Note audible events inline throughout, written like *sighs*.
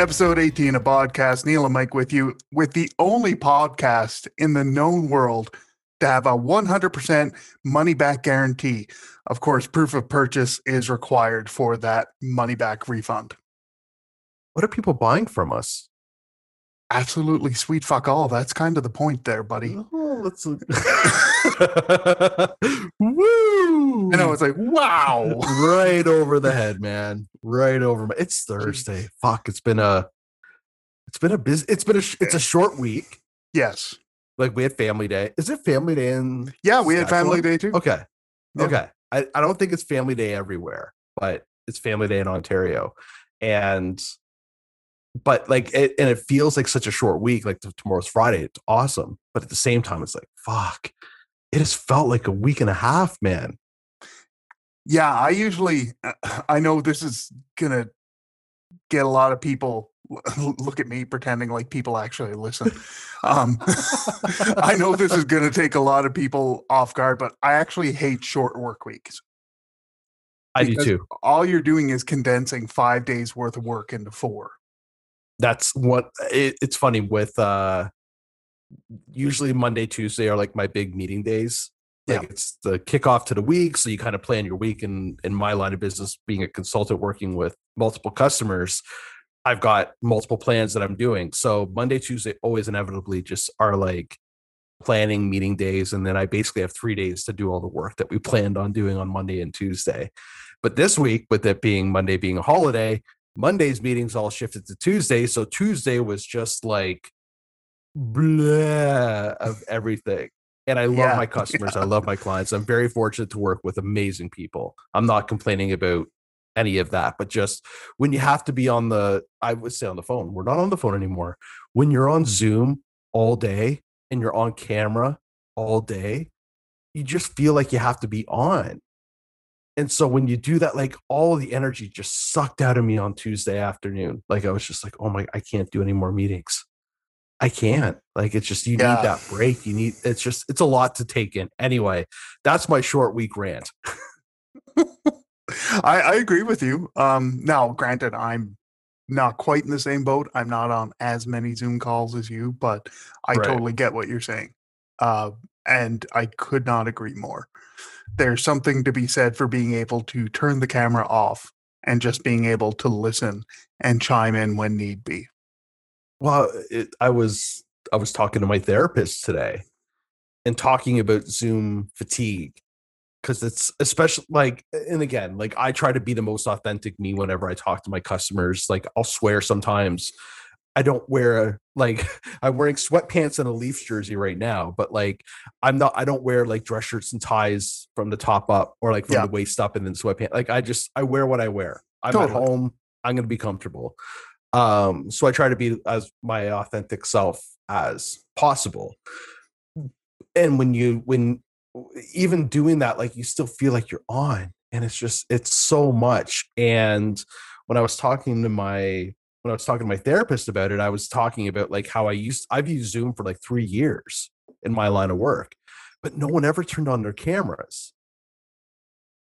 episode 18 of Podcast. Neil and Mike with you with the only podcast in the known world to have a 100% money back guarantee. Of course, proof of purchase is required for that money back refund. What are people buying from us? Absolutely sweet fuck all. That's kind of the point there, buddy. Oh, let's *laughs* Woo! I was like, wow. *laughs* right over the head, man. Right over my. It's Thursday. Fuck. It's been a. It's been a busy. It's been a. It's a short week. Yes. Like we had Family Day. Is it Family Day in? Yeah, we had Family Day too. Okay. Yeah. Okay. I, I don't think it's Family Day everywhere, but it's Family Day in Ontario, and but like it, and it feels like such a short week. Like tomorrow's Friday. It's awesome, but at the same time, it's like fuck. It has felt like a week and a half, man. Yeah, I usually, *clears throat* I know this is going to get a lot of people look at me pretending like people actually listen. Um, *laughs* I know this is going to take a lot of people off guard, but I actually hate short work weeks. I do too. All you're doing is condensing five days worth of work into four. That's what it, it's funny with. uh Usually Monday, Tuesday are like my big meeting days. Like Yeah. it's the kickoff to the week, so you kind of plan your week. And in my line of business, being a consultant working with multiple customers, I've got multiple plans that I'm doing. So Monday, Tuesday always inevitably just are like planning meeting days. And then I basically have three days to do all the work that we planned on doing on Monday and Tuesday. But this week, with it being Monday being a holiday, Monday's meetings all shifted to Tuesday. So Tuesday was just like blah of everything. And I love Yeah, my *laughs* customers. I love my clients. I'm very fortunate to work with amazing people. I'm not complaining about any of that, but just when you have to be on the, I would say on the phone, we're not on the phone anymore. When you're on Zoom all day and you're on camera all day, you just feel like you have to be on. And so when you do that, like all of the energy just sucked out of me on Tuesday afternoon. Like I was just like, oh my, I can't do any more meetings. I can't. Like it's just you Yeah. need that break. You need it's just it's a lot to take in. Anyway, that's my short week rant. I, I agree with you. Um, now, granted, I'm not quite in the same boat. I'm not on as many Zoom calls as you, but I Right. totally get what you're saying. Uh, and I could not agree more. There's something to be said for being able to turn the camera off and just being able to listen and chime in when need be. Well, it, I was I was talking to my therapist today and talking about Zoom fatigue because it's especially like and again like I try to be the most authentic me whenever I talk to my customers. Like I'll swear sometimes. I don't wear like *laughs* I'm wearing sweatpants and a Leafs jersey right now, but like I'm not I don't wear like dress shirts and ties from the top up or like from Yeah. the waist up and then sweatpants. Like I just I wear what I wear. I'm Totally. at home. I'm gonna be comfortable. Um, so I try to be as my authentic self as possible. And when you when even doing that, like you still feel like you're on, and it's just it's so much. And when I was talking to my when I was talking to my therapist about it, I was talking about like how I used I've used Zoom for like three years in my line of work, but no one ever turned on their cameras.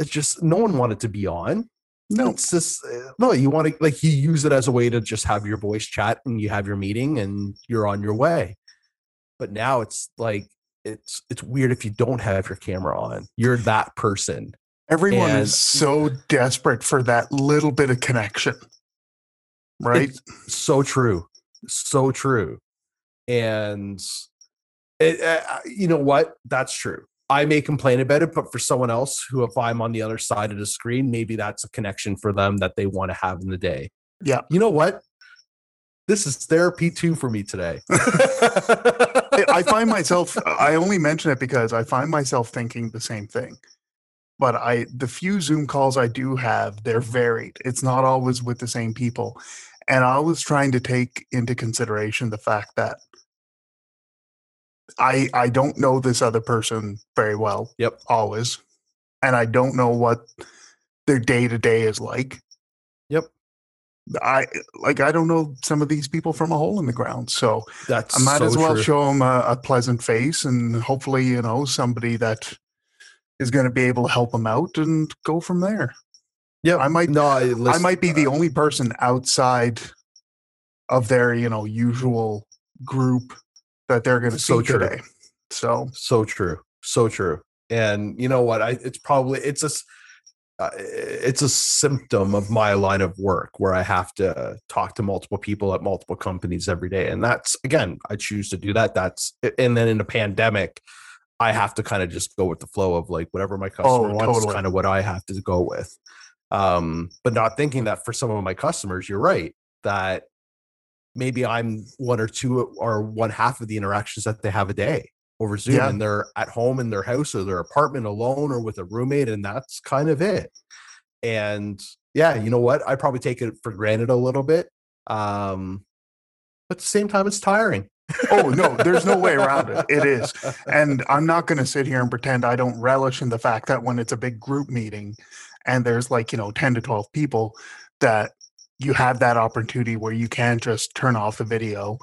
It's just no one wanted to be on. No, It's just uh, no, you want to like you use it as a way to just have your voice chat and you have your meeting and you're on your way. But now it's like it's it's weird if you don't have your camera on. You're that person. everyone and- is so desperate for that little bit of connection. Right? It's so true. So true. And it, uh, you know what? That's true. I may complain about it, but for someone else who, if I'm on the other side of the screen, maybe that's a connection for them that they want to have in the day. Yeah. You know what? This is therapy too for me today. *laughs* I I find myself I only mention it because I find myself thinking the same thing. But I the few Zoom calls I do have, they're varied. It's not always with the same people. And I was trying to take into consideration the fact that I I don't know this other person very well. Yep. Always. And I don't know what their day to day is like. Yep. I like I don't know some of these people from a hole in the ground. So That's I might so as well true. show them a, a pleasant face and hopefully, you know, somebody that is going to be able to help them out and go from there. Yeah, I might- No, I, I might be the only person outside of their you know usual group that they're going to So see true. today. So So true. So true. And you know what? I it's probably it's a uh, it's a symptom of my line of work where I have to talk to multiple people at multiple companies every day. And that's again, I choose to do that. That's and then in a pandemic, I have to kind of just go with the flow of like whatever my customer wants is Oh, totally. kind of what I have to go with. Um, but not thinking that for some of my customers, you're right, that maybe I'm one or two or one half of the interactions that they have a day over Zoom Yeah. and they're at home in their house or their apartment alone or with a roommate, and that's kind of it. And yeah, you know what? I probably take it for granted a little bit. Um, but at the same time, it's tiring. oh no, there's no way around it. It is. *laughs* And I'm not going to sit here and pretend I don't relish in the fact that when it's a big group meeting and there's like, you know, 10 to 12 people, that you have that opportunity where you can just turn off the video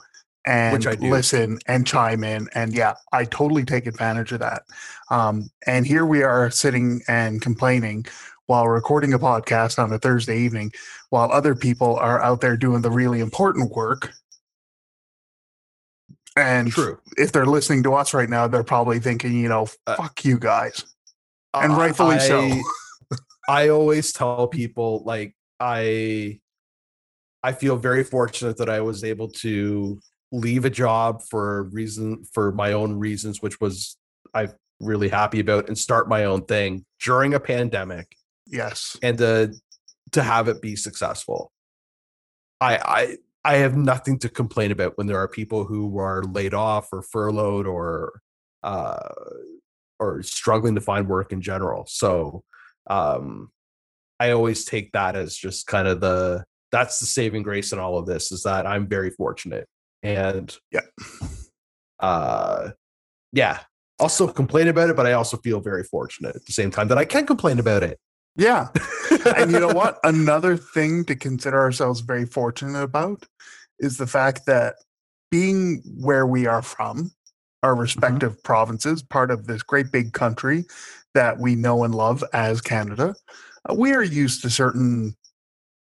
and listen and chime in. And yeah, I totally take advantage of that. Um, and here we are sitting and complaining while recording a podcast on a Thursday evening while other people are out there doing the really important work. And True. if they're listening to us right now, they're probably thinking, you know, Uh, fuck you guys. And Uh, rightfully so. I- always tell people like I I feel very fortunate that I was able to leave a job for reason for my own reasons, which was I'm really happy about, and start my own thing during a pandemic Yes. and to to have it be successful. I I I have nothing to complain about when there are people who are laid off or furloughed or uh or struggling to find work in general. So um I always take that as just kind of the that's the saving grace in all of this is that I'm very fortunate. And Yeah. uh yeah. Also complain about it, but I also feel very fortunate at the same time that I can complain about it. Yeah. and you know *laughs* what? Another thing to consider ourselves very fortunate about is the fact that being where we are from, our respective provinces, part of this great big country that we know and love as Canada, uh, we are used to certain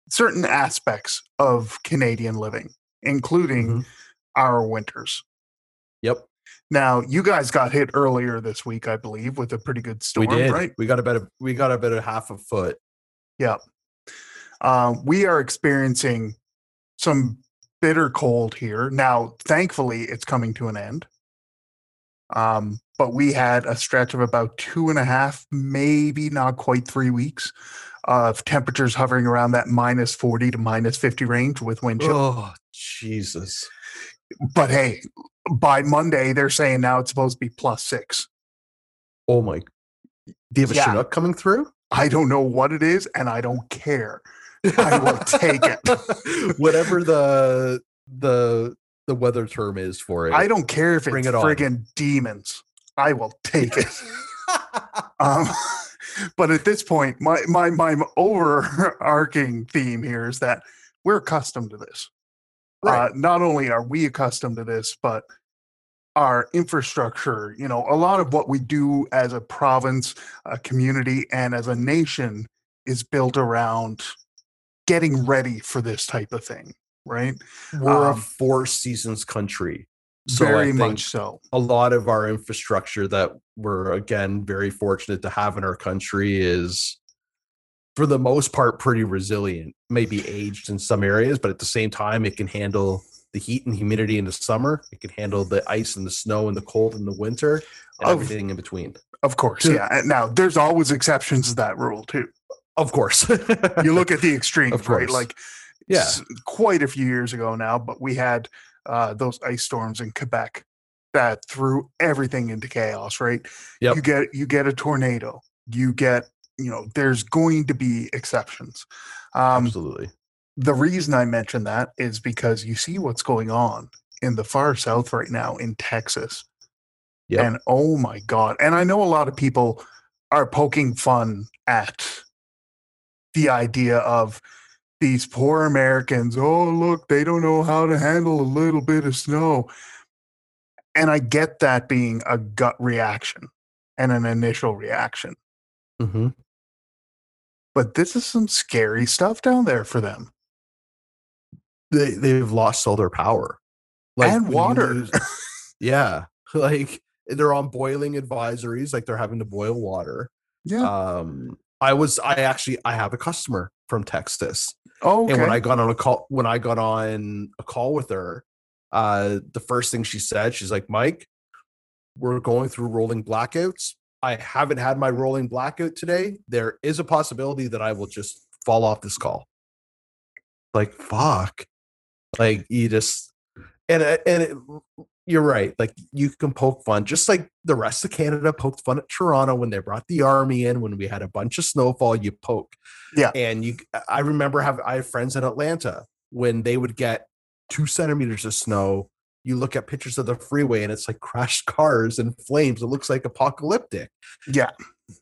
certain aspects of Canadian living, including Mhm. our winters. Yep. Now, you guys got hit earlier this week, I believe, with a pretty good storm, we did. right? We got about a we got about a half a foot. Yeah. Um, we are experiencing some bitter cold here. Now, thankfully, it's coming to an end. Um, but we had a stretch of about two and a half, maybe not quite three weeks of temperatures hovering around that minus 40 to minus 50 range with wind chill. Oh Jesus! But hey, by Monday, they're saying now it's supposed to be plus six. Oh my! Do you have a Yeah. Chinook coming through? I don't know what it is, and I don't care. I will take it. *laughs* Whatever the the the weather term is for it. I don't care if Bring it's it friggin' demons. I will take it. *laughs* Um, but at this point, my my my overarching theme here is that we're accustomed to this. Right. Uh, not only are we accustomed to this, but our infrastructure, you know, a lot of what we do as a province, a community, and as a nation is built around getting ready for this type of thing, right? We're a um, four seasons country. So Very much so. a lot of our infrastructure that we're again very fortunate to have in our country is for the most part pretty resilient maybe aged in some areas but at the same time it can handle the heat and humidity in the summer it can handle the ice and the snow and the cold in the winter and Of- everything in between Of course, to- yeah. Now there's always exceptions to that rule too. of course You look at the *laughs* extremes, right? Like yeah quite a few years ago now, but we had uh, those ice storms in Quebec that threw everything into chaos, right? Yep. You get you get a tornado, you get you know there's going to be exceptions. Um, absolutely the reason I mention that is because you see what's going on in the far south right now in Texas. Yep. And oh my God. And I know a lot of people are poking fun at the idea of these poor Americans. Oh, look, they don't know how to handle a little bit of snow. And I get that being a gut reaction and an initial reaction. hmm But this is some scary stuff down there for them. they they've lost all their power. And water. lose- *laughs* yeah, *laughs* like they're on boiling advisories, like they're having to boil water. Yeah. Um, I was I actually I have a customer from Texas, oh, okay. and when I got on a call when I got on a call with her, uh, the first thing she said, she's like, "Mike, we're going through rolling blackouts. I haven't had my rolling blackout today. There is a possibility that I will just fall off this call." Like fuck, like you just and and it, you're right. Like you can poke fun, just like the rest of Canada poked fun at Toronto when they brought the army in when we had a bunch of snowfall. You poke, Yeah. And you, I remember have I have friends in Atlanta when they would get two centimeters of snow. You look at pictures of the freeway and it's like crashed *laughs* cars and flames. It looks like apocalyptic. yeah.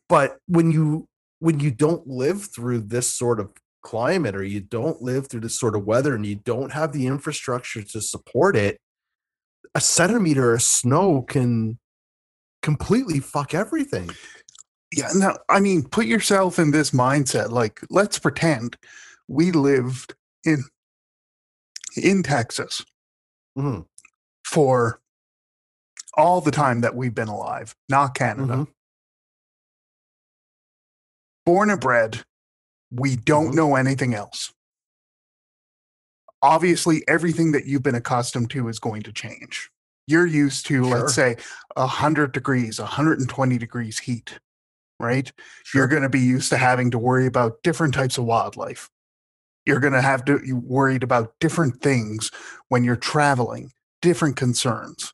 But when you when you don't live through this sort of climate or you don't live through this sort of weather and you don't have the infrastructure to support it, a centimeter of snow can completely fuck everything. Yeah. No, I mean, put yourself in this mindset. Like, let's pretend we lived in in Texas Mhm, for all the time that we've been alive, not Canada. mhm. Born and bred, we don't Mhm. know anything else. Obviously, everything that you've been accustomed to is going to change. You're used to, let's say, 100 degrees, 120 degrees heat, right? You're going to be used to having to worry about different types of wildlife. You're going to have to be worried about different things when you're traveling, different concerns.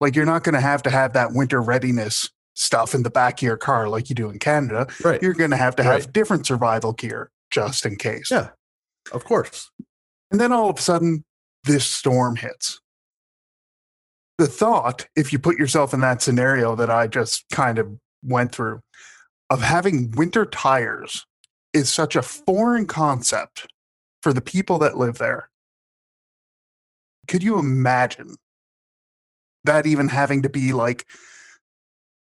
Like you're not going to have to have that winter readiness stuff in the back of your car like you do in Canada. right. You're going to have to have Right. different survival gear just in case. Yeah. Of course. And then all of a sudden, this storm hits. The thought, if you put yourself in that scenario that I just kind of went through, of having winter tires is such a foreign concept for the people that live there. Could you imagine that even having to be like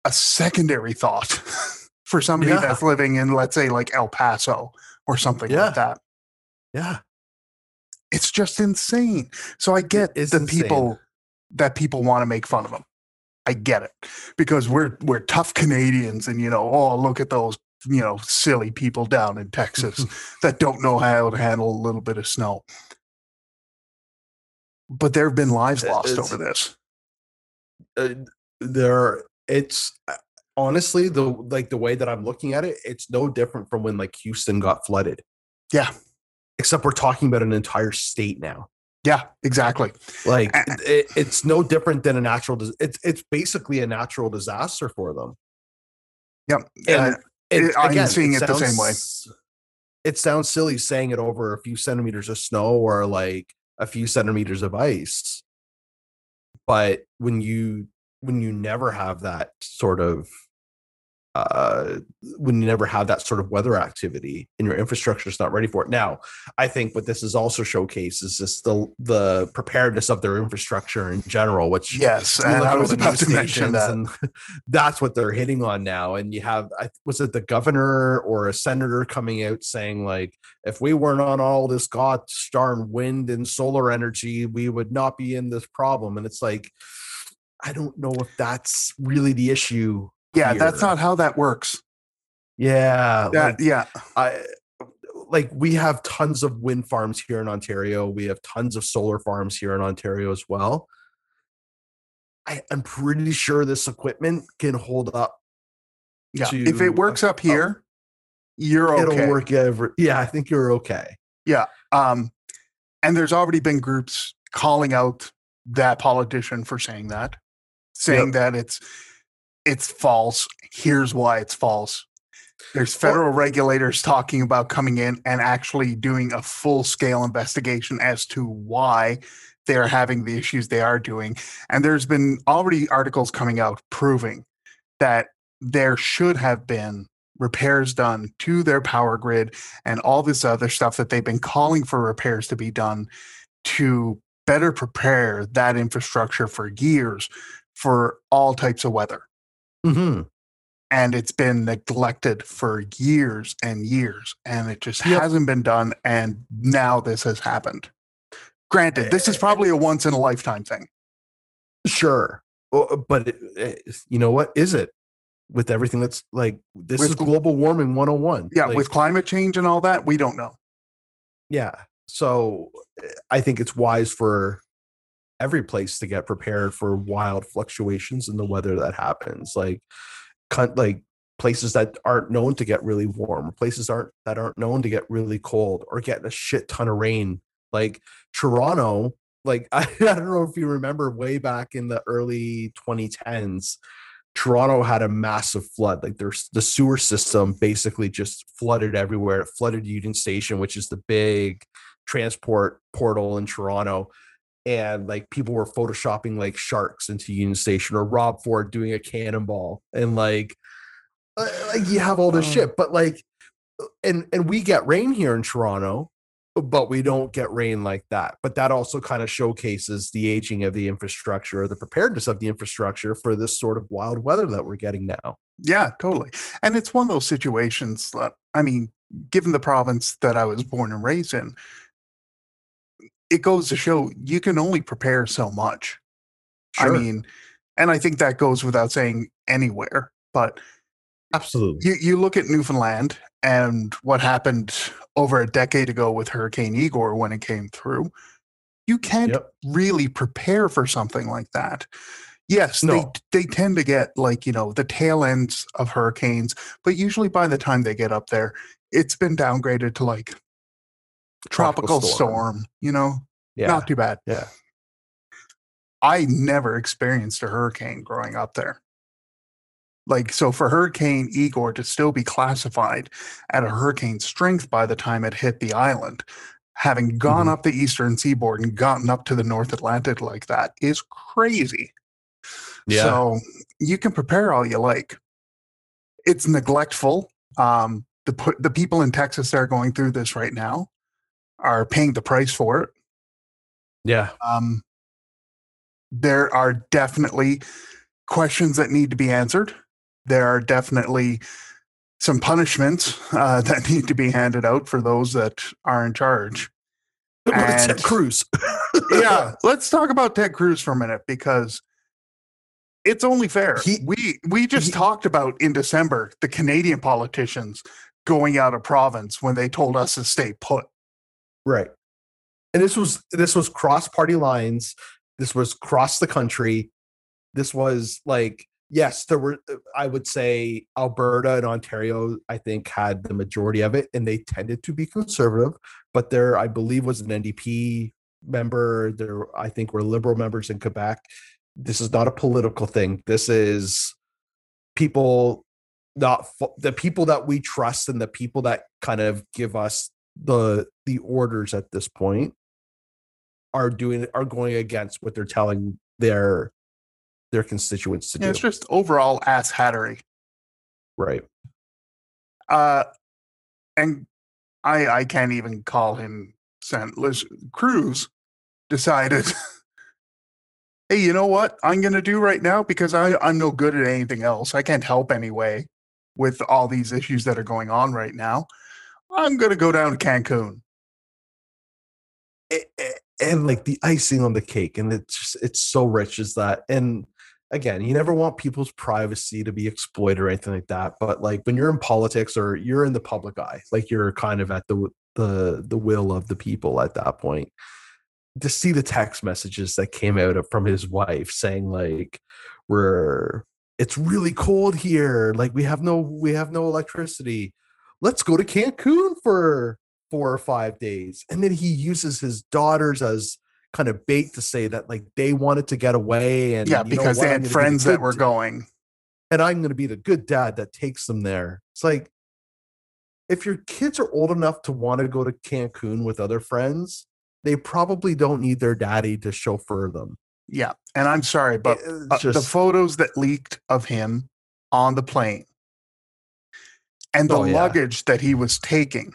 a secondary thought *laughs* for somebody Yeah. that's living in, let's say, like El Paso or something Yeah. like that? Yeah. It's just insane. So I get the insane. people that people want to make fun of them. I get it because we're we're tough Canadians, and you know, oh look at those you know silly people down in Texas *laughs* that don't know how to handle a little bit of snow. But there have been lives lost it's- over this. uh, there it's uh, honestly the like the way that i'm looking at it it's no different from when like houston got flooded Yeah, except we're talking about an entire state now yeah, exactly. like it, it's no different than a natural dis- it's it's basically a natural disaster for them Yep. and, Uh, and I'm again, seeing it the same way. it sounds silly saying it over a few centimeters of snow or like a few centimeters of ice but when you when you never have that sort of uh when you never have that sort of weather activity and your infrastructure is not ready for it. Now i think what this is also showcases is the the preparedness of their infrastructure in general which yes, and I was about to mention that. and *laughs* that's what they're hitting on now. And you have I, was it the governor or a senator coming out saying like if we weren't on all this gosh darn wind and solar energy we would not be in this problem. And it's like i don't know if that's really the issue Yeah, that's not how that works. yeah That like, yeah, I like we have tons of wind farms here in Ontario. We have tons of solar farms here in Ontario as well. I, I'm pretty sure this equipment can hold up. yeah. to if it works up here, you're okay. It'll work every Yeah, I think you're okay. Yeah um, and there's already been groups calling out that politician for saying that, saying that it's it's false. Here's why it's false. There's federal regulators talking about coming in and actually doing a full scale investigation as to why they're having the issues they are doing. And there's been already articles coming out proving that there should have been repairs done to their power grid and all this other stuff that they've been calling for repairs to be done to better prepare that infrastructure for years for all types of weather. Mm-hmm. And it's been neglected for years and years, and it just Yep. hasn't been done. And now this has happened. Granted, this is probably a once in a lifetime thing. Sure, but it, it- you know what? Is it with everything that's like this With is global warming 101? Yeah, Like, with climate change and all that, we don't know. yeah. So eh, I think it's wise for every place to get prepared for wild fluctuations in the weather that happens. Like, like places that aren't known to get really warm, places aren't that aren't known to get really cold, or get a shit ton of rain. Like Toronto, like I, *laughs* I don't know if you remember way back in the early 2010s. Toronto had a massive flood. Like there's the sewer system basically just flooded everywhere. It flooded Union Station, which is the big transport portal in Toronto. And like people were photoshopping like sharks into Union Station or Rob Ford doing a cannonball. And like uh, like you have all this Oh. shit. But like and and we get rain here in Toronto, but we don't get rain like that. But that also kind of showcases the aging of the infrastructure or the preparedness of the infrastructure for this sort of wild weather that we're getting now. Yeah, totally. And it's one of those situations that, I mean, given the province that I was born and raised in, it goes to show you can only prepare so much. I mean, and I think that goes without saying anywhere, but absolutely. you, you look at Newfoundland and what happened over a decade ago with Hurricane Igor when it came through. You can't Yep. really prepare for something like that. Yes, No. they they tend to get like, you know, the tail ends of hurricanes, but usually by the time they get up there, it's been downgraded to like tropical, storm. you know, Yeah. not too bad. yeah. I never experienced a hurricane growing up there. Like, so for Hurricane Igor to still be classified at a hurricane strength by the time it hit the island, having gone Mhm. up the eastern seaboard and gotten up to the North Atlantic like that is crazy. Yeah. So you can prepare all you like. It's neglectful. Um, the the people in Texas that are going through this right now are paying the price for it. yeah. Um, there are definitely questions that need to be answered. There are definitely some punishments uh, *laughs* that need to be handed out for those that are in charge. Ted Cruz. yeah, *laughs* let's talk about Ted Cruz for a minute because it's only fair. He- we we just he- talked about in December the Canadian politicians going out of province when they told us to stay put. Right. And this was this was cross party lines. This was cross the country. This was like yes, there were uh, I would say Alberta and Ontario I think had the majority of it and they tended to be conservative, but there I believe was an NDP member, there I think were liberal members in Quebec. This is not a political thing. This is people not the people that we trust and the people that kind of give us the the orders at this point are doing are going against what they're telling their their constituents to Yeah, do. it's just overall ass hattery. right. Uh, and I I can't even call him San Liz Cruz decided. *laughs* hey, you know what I'm gonna do right now because I I'm no good at anything else. I can't help anyway with all these issues that are going on right now. I'm gonna go down to Cancun. A- a- and like the icing on the cake and it's just it's so rich is that and again you never want people's privacy to be exploited or anything like that but like when you're in politics or you're in the public eye like you're kind of at the the the will of the people at that point to see the text messages that came out from his wife saying like we're it's really cold here like we have no we have no electricity let's go to cancun for four or five days. And then he uses his daughters as kind of bait to say that like they wanted to get away and yeah, you because they had gonna be the friends that were going. and i'm going to be the good dad that takes them there. It's like if your kids are old enough to want to go to cancun with other friends they probably don't need their daddy to chauffeur them. Yeah, and I'm sorry, but It's uh, the photos that leaked of him on the plane and the Oh, yeah. luggage that he was taking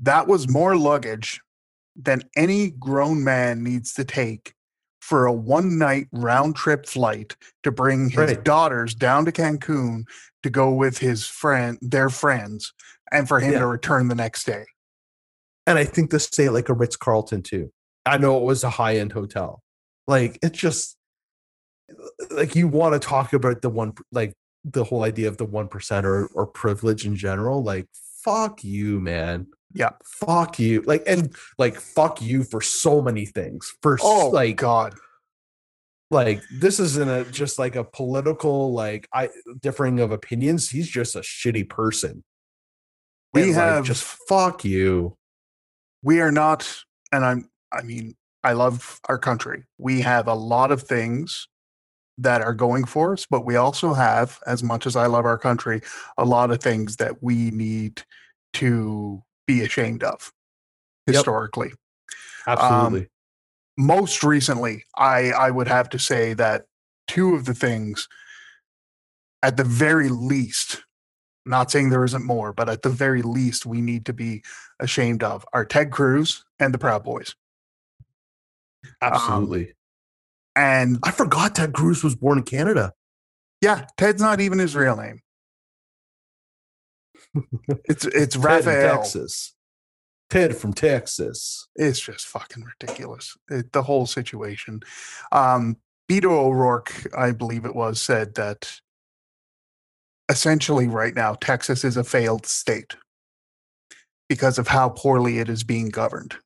that was more luggage than any grown man needs to take for a one night round trip flight to bring his Right. daughters down to Cancun to go with his friend their friends and for him Yeah. to return the next day And I think the stay like a Ritz Carlton too. I know it was a high end hotel. Like it's just like you want to talk about the one like the whole idea of the one percent or or privilege in general. Like fuck you, man. Yeah. Fuck you. Like and like fuck you for so many things. For Oh like God. like this isn't a just like a political like I differing of opinions. He's just a shitty person. We And, like, have just fuck you. we are not and i'm i mean i love our country we have a lot of things that are going for us but we also have as much as i love our country a lot of things that we need to be ashamed of Yep. historically um, Absolutely. most recently i i would have to say that two of the things at the very least not saying there isn't more but at the very least we need to be ashamed of are ted cruz and the proud boys um, Absolutely. And I forgot Ted Cruz was born in Canada. yeah ted's not even his real name it's *laughs* it's rafael Texas. Ted from Texas. it's just fucking ridiculous it, the whole situation um beto o'rourke i believe it was said that essentially right now texas is a failed state because of how poorly it is being governed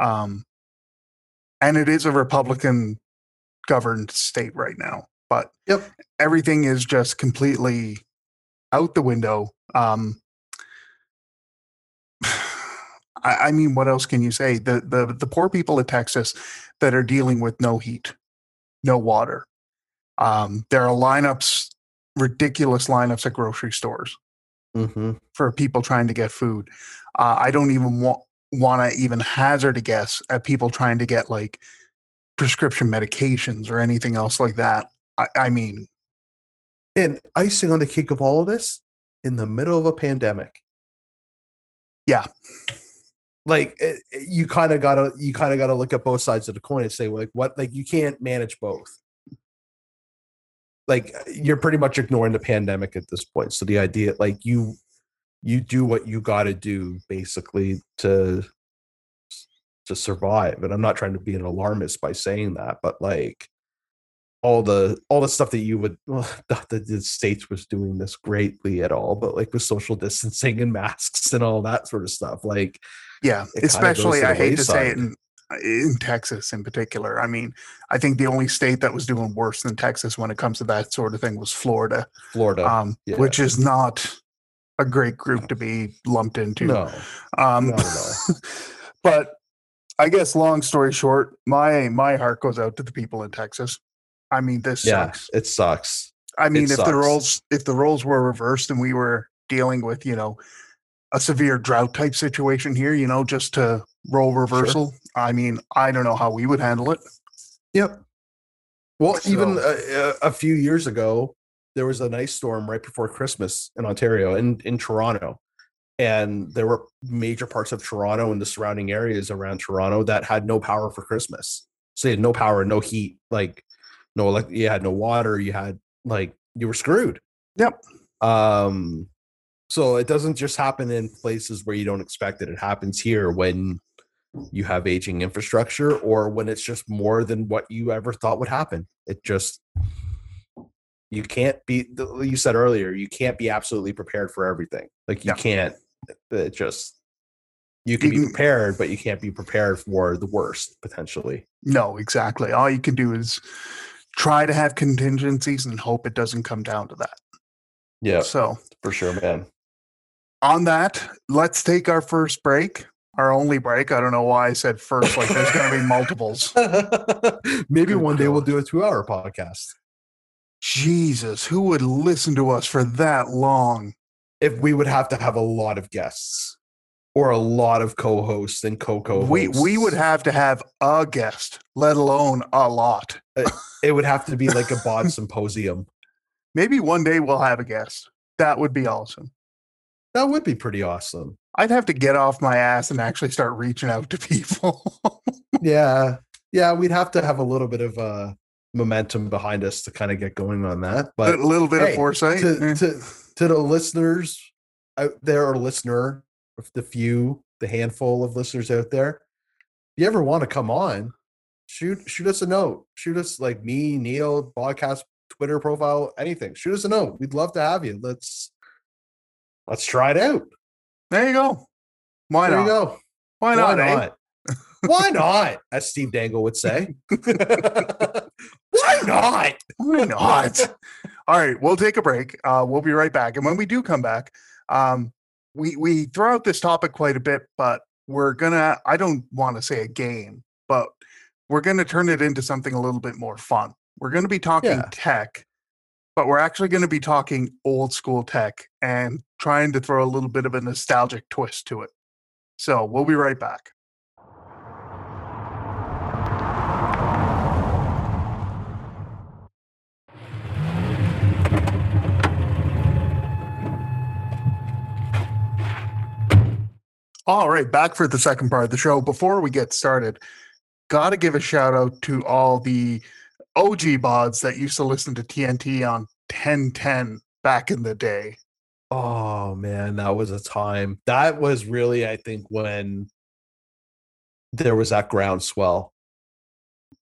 um and it is a republican governed state right now but Yep. everything is just completely out the window um *sighs* I, I mean, what else can you say? The the the poor people of Texas that are dealing with no heat, no water. Um, there are lineups, ridiculous lineups at grocery stores Mm-hmm. for people trying to get food. Uh, I don't even want want to even hazard a guess at people trying to get like prescription medications or anything else like that. I, I mean, And icing on the cake of all of this, in the middle of a pandemic. Yeah. Like it, it- you kind of gotta you kind of gotta look at both sides of the coin and say like what like you can't manage both. Like eh, you're pretty much ignoring the pandemic at this point. So the idea like you you do what you got to do basically to to survive. And I'm not trying to be an alarmist by saying that, but like all the all the stuff that you would well, *laughs* not that the states was doing this greatly at all, but like with social *laughs* distancing and masks and all that sort of stuff. Like yeah, It kinda goes especially I hate to say it in in Texas in particular. I mean, I think the only state that was doing worse than Texas when it comes to that sort of thing was Florida. Florida. um, yeah. which is not a great group to be lumped into. no, um, *laughs* but I guess, long story short, my my heart goes out to the people in Texas. I mean, this Yeah, sucks. it sucks. I mean, it if the sucks. roles if the roles were reversed and we were dealing with you know a severe drought type situation here, you know, just to role reversal. I mean, I don't know how we would handle it. Yep. Well, even So- a, a a few years ago, there was an ice storm right before Christmas in Ontario and in Toronto. And there were major parts of Toronto and the surrounding areas around Toronto that had no power for Christmas. So you had no power, no heat, like no elect you had no water, you had like you were screwed. Yep. Um so it doesn't just happen in places where you don't expect it. It happens here when you have aging infrastructure or when it's just more than what you ever thought would happen. It just you can't be you said earlier, you can't be absolutely prepared for everything. Like you Yeah. can't it just you can be prepared, but you can't be prepared for the worst potentially. No, exactly. All you can do is try to have contingencies and hope it doesn't come down to that. Yeah, So, for sure, man. on that, let's take our first break, our only break. I don't know why I said first, like there's going to be multiples. *laughs* Maybe one day we'll do a two hour podcast. Jesus, who would listen to us for that long? If we would have to have a lot of guests or a lot of co-hosts and co-co-hosts. We we would have to have a guest, let alone a lot. *laughs* it would have to be like a *laughs* bod symposium. Maybe one day we'll have a guest. That would be awesome. That would be pretty awesome. I'd have to get off my ass and actually start reaching out to people. *laughs* Yeah. Yeah, we'd have to have a little bit of uh momentum behind us to kind of get going on that. But a little bit hey, of foresight. to, eh. to to the listeners out there or listener, the few the handful of listeners out there, if you ever want to come on, shoot shoot us a note. Shoot us like me, Neil, podcast, Twitter profile, anything. Shoot us a note. We'd love to have you. Let's let's try it out. There you go. Why there not? you go. Why not? eh? not? Why not? As Steve Dangle would say. *laughs* Why not? *laughs* Why not? *laughs* All right, we'll take a break. Uh, we'll be right back. And when we do come back, um, we we throw out this topic quite a bit, but we're gonna I don't want to say a game, but we're gonna turn it into something a little bit more fun. We're gonna be talking Yeah. tech, but we're actually gonna be talking old school tech and trying to throw a little bit of a nostalgic twist to it. So we'll be right back. All right, back for the second part of the show. Before we get started, got to give a shout out to all the OG bods that used to listen to TNT on 1010 back in the day. Oh man, that was a time. That was really, I think, when there was that groundswell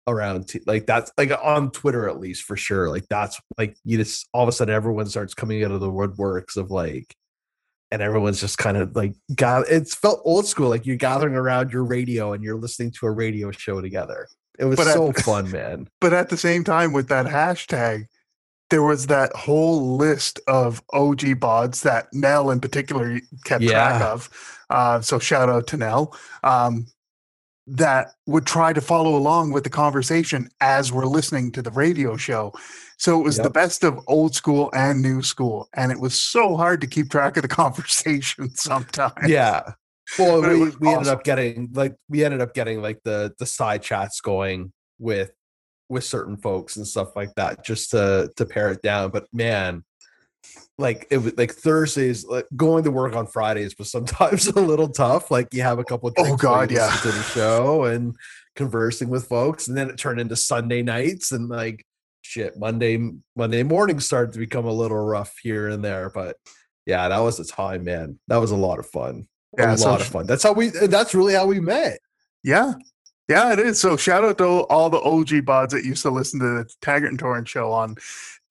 around t- like that's like on Twitter at least for sure. Like that's like you just all of a sudden everyone starts coming out of the woodworks of like and everyone's just kind of like got it's felt old school, like you're gathering around your radio and you're listening to a radio show together. It was But at- so fun, man. *laughs* But at the same time, with that hashtag, there was that whole list of OG bods that Nell in particular kept track of. Uh, so shout out to Nell. Um, that would try to follow along with the conversation as we're listening to the radio show. So it was the best of old school and new school. And it was so hard to keep track of the *laughs* conversation sometimes. yeah well we, we ended up getting like we ended up getting like the the side chats going with with certain folks and stuff like that just to to pare it down but man like it was like thursdays like going to work on fridays was sometimes *laughs* a little tough like you have a couple of Oh, God, yeah. to the show and conversing with folks and then it turned into sunday nights and like shit monday monday morning started to become a little rough here and there but yeah that was the time man that was a lot of fun Yeah, a lot of fun. That's how we. Eh, that's really how we met. Yeah. Yeah, it is. So shout out to all the OG bods that used to listen to the Taggart and Torrent show on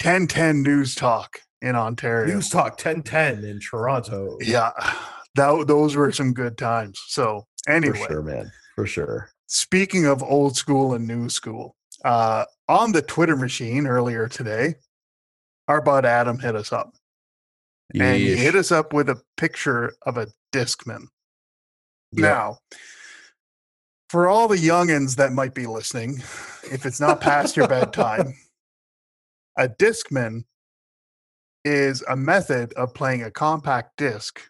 1010 News Talk in Ontario. News Talk 1010 in Toronto. Yeah. That, those were some good times. So anyway, for sure, man. For sure. speaking of old school and new school, uh, on the Twitter machine earlier today, our bud Adam hit us up. And he hit us up with a picture of a Discman. Yeah. Now, for all the youngins that might be listening, if it's not past your bedtime, *laughs* a Discman is a method of playing a compact disc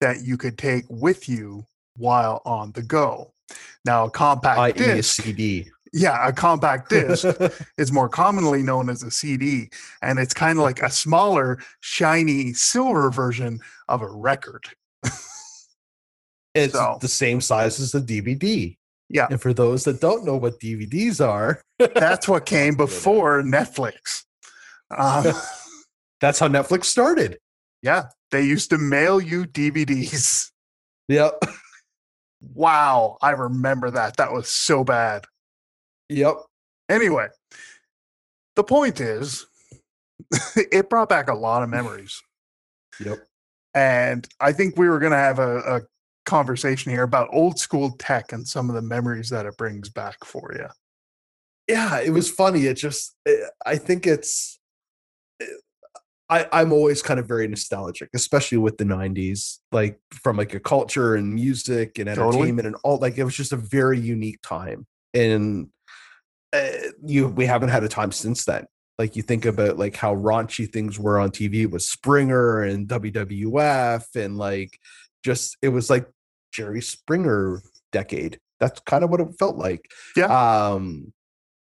that you could take with you while on the go. Now, a compact i.e. a disc, CD. Yeah, a compact disc *laughs* is more commonly known as a CD, and it's kind of like a smaller, shiny silver version of a record. it's So- the same size as the DVD. Yeah. And for those that don't know what DVDs are, That's what came *laughs* before Netflix. Um, *laughs* that's how Netflix started. yeah, they used to mail you DVDs. Yep. Wow, I remember that. That was so bad. Yep. Anyway, the point is, *laughs* it brought back a lot of memories. Yep. And I think we were going to have a, a conversation here about old school tech and some of the memories that it brings back for you. yeah it was funny it just eh, i think it's eh, I, I'm always kind of very nostalgic, especially with the '90s, like from like a culture and music and Totally. entertainment and all. Like it was just a very unique time, and uh, you we haven't had a time since then. Like you think about like how raunchy things were on TV with Springer and WWF, and like just it was like Jerry Springer decade. That's kind of what it felt like. Yeah. Um,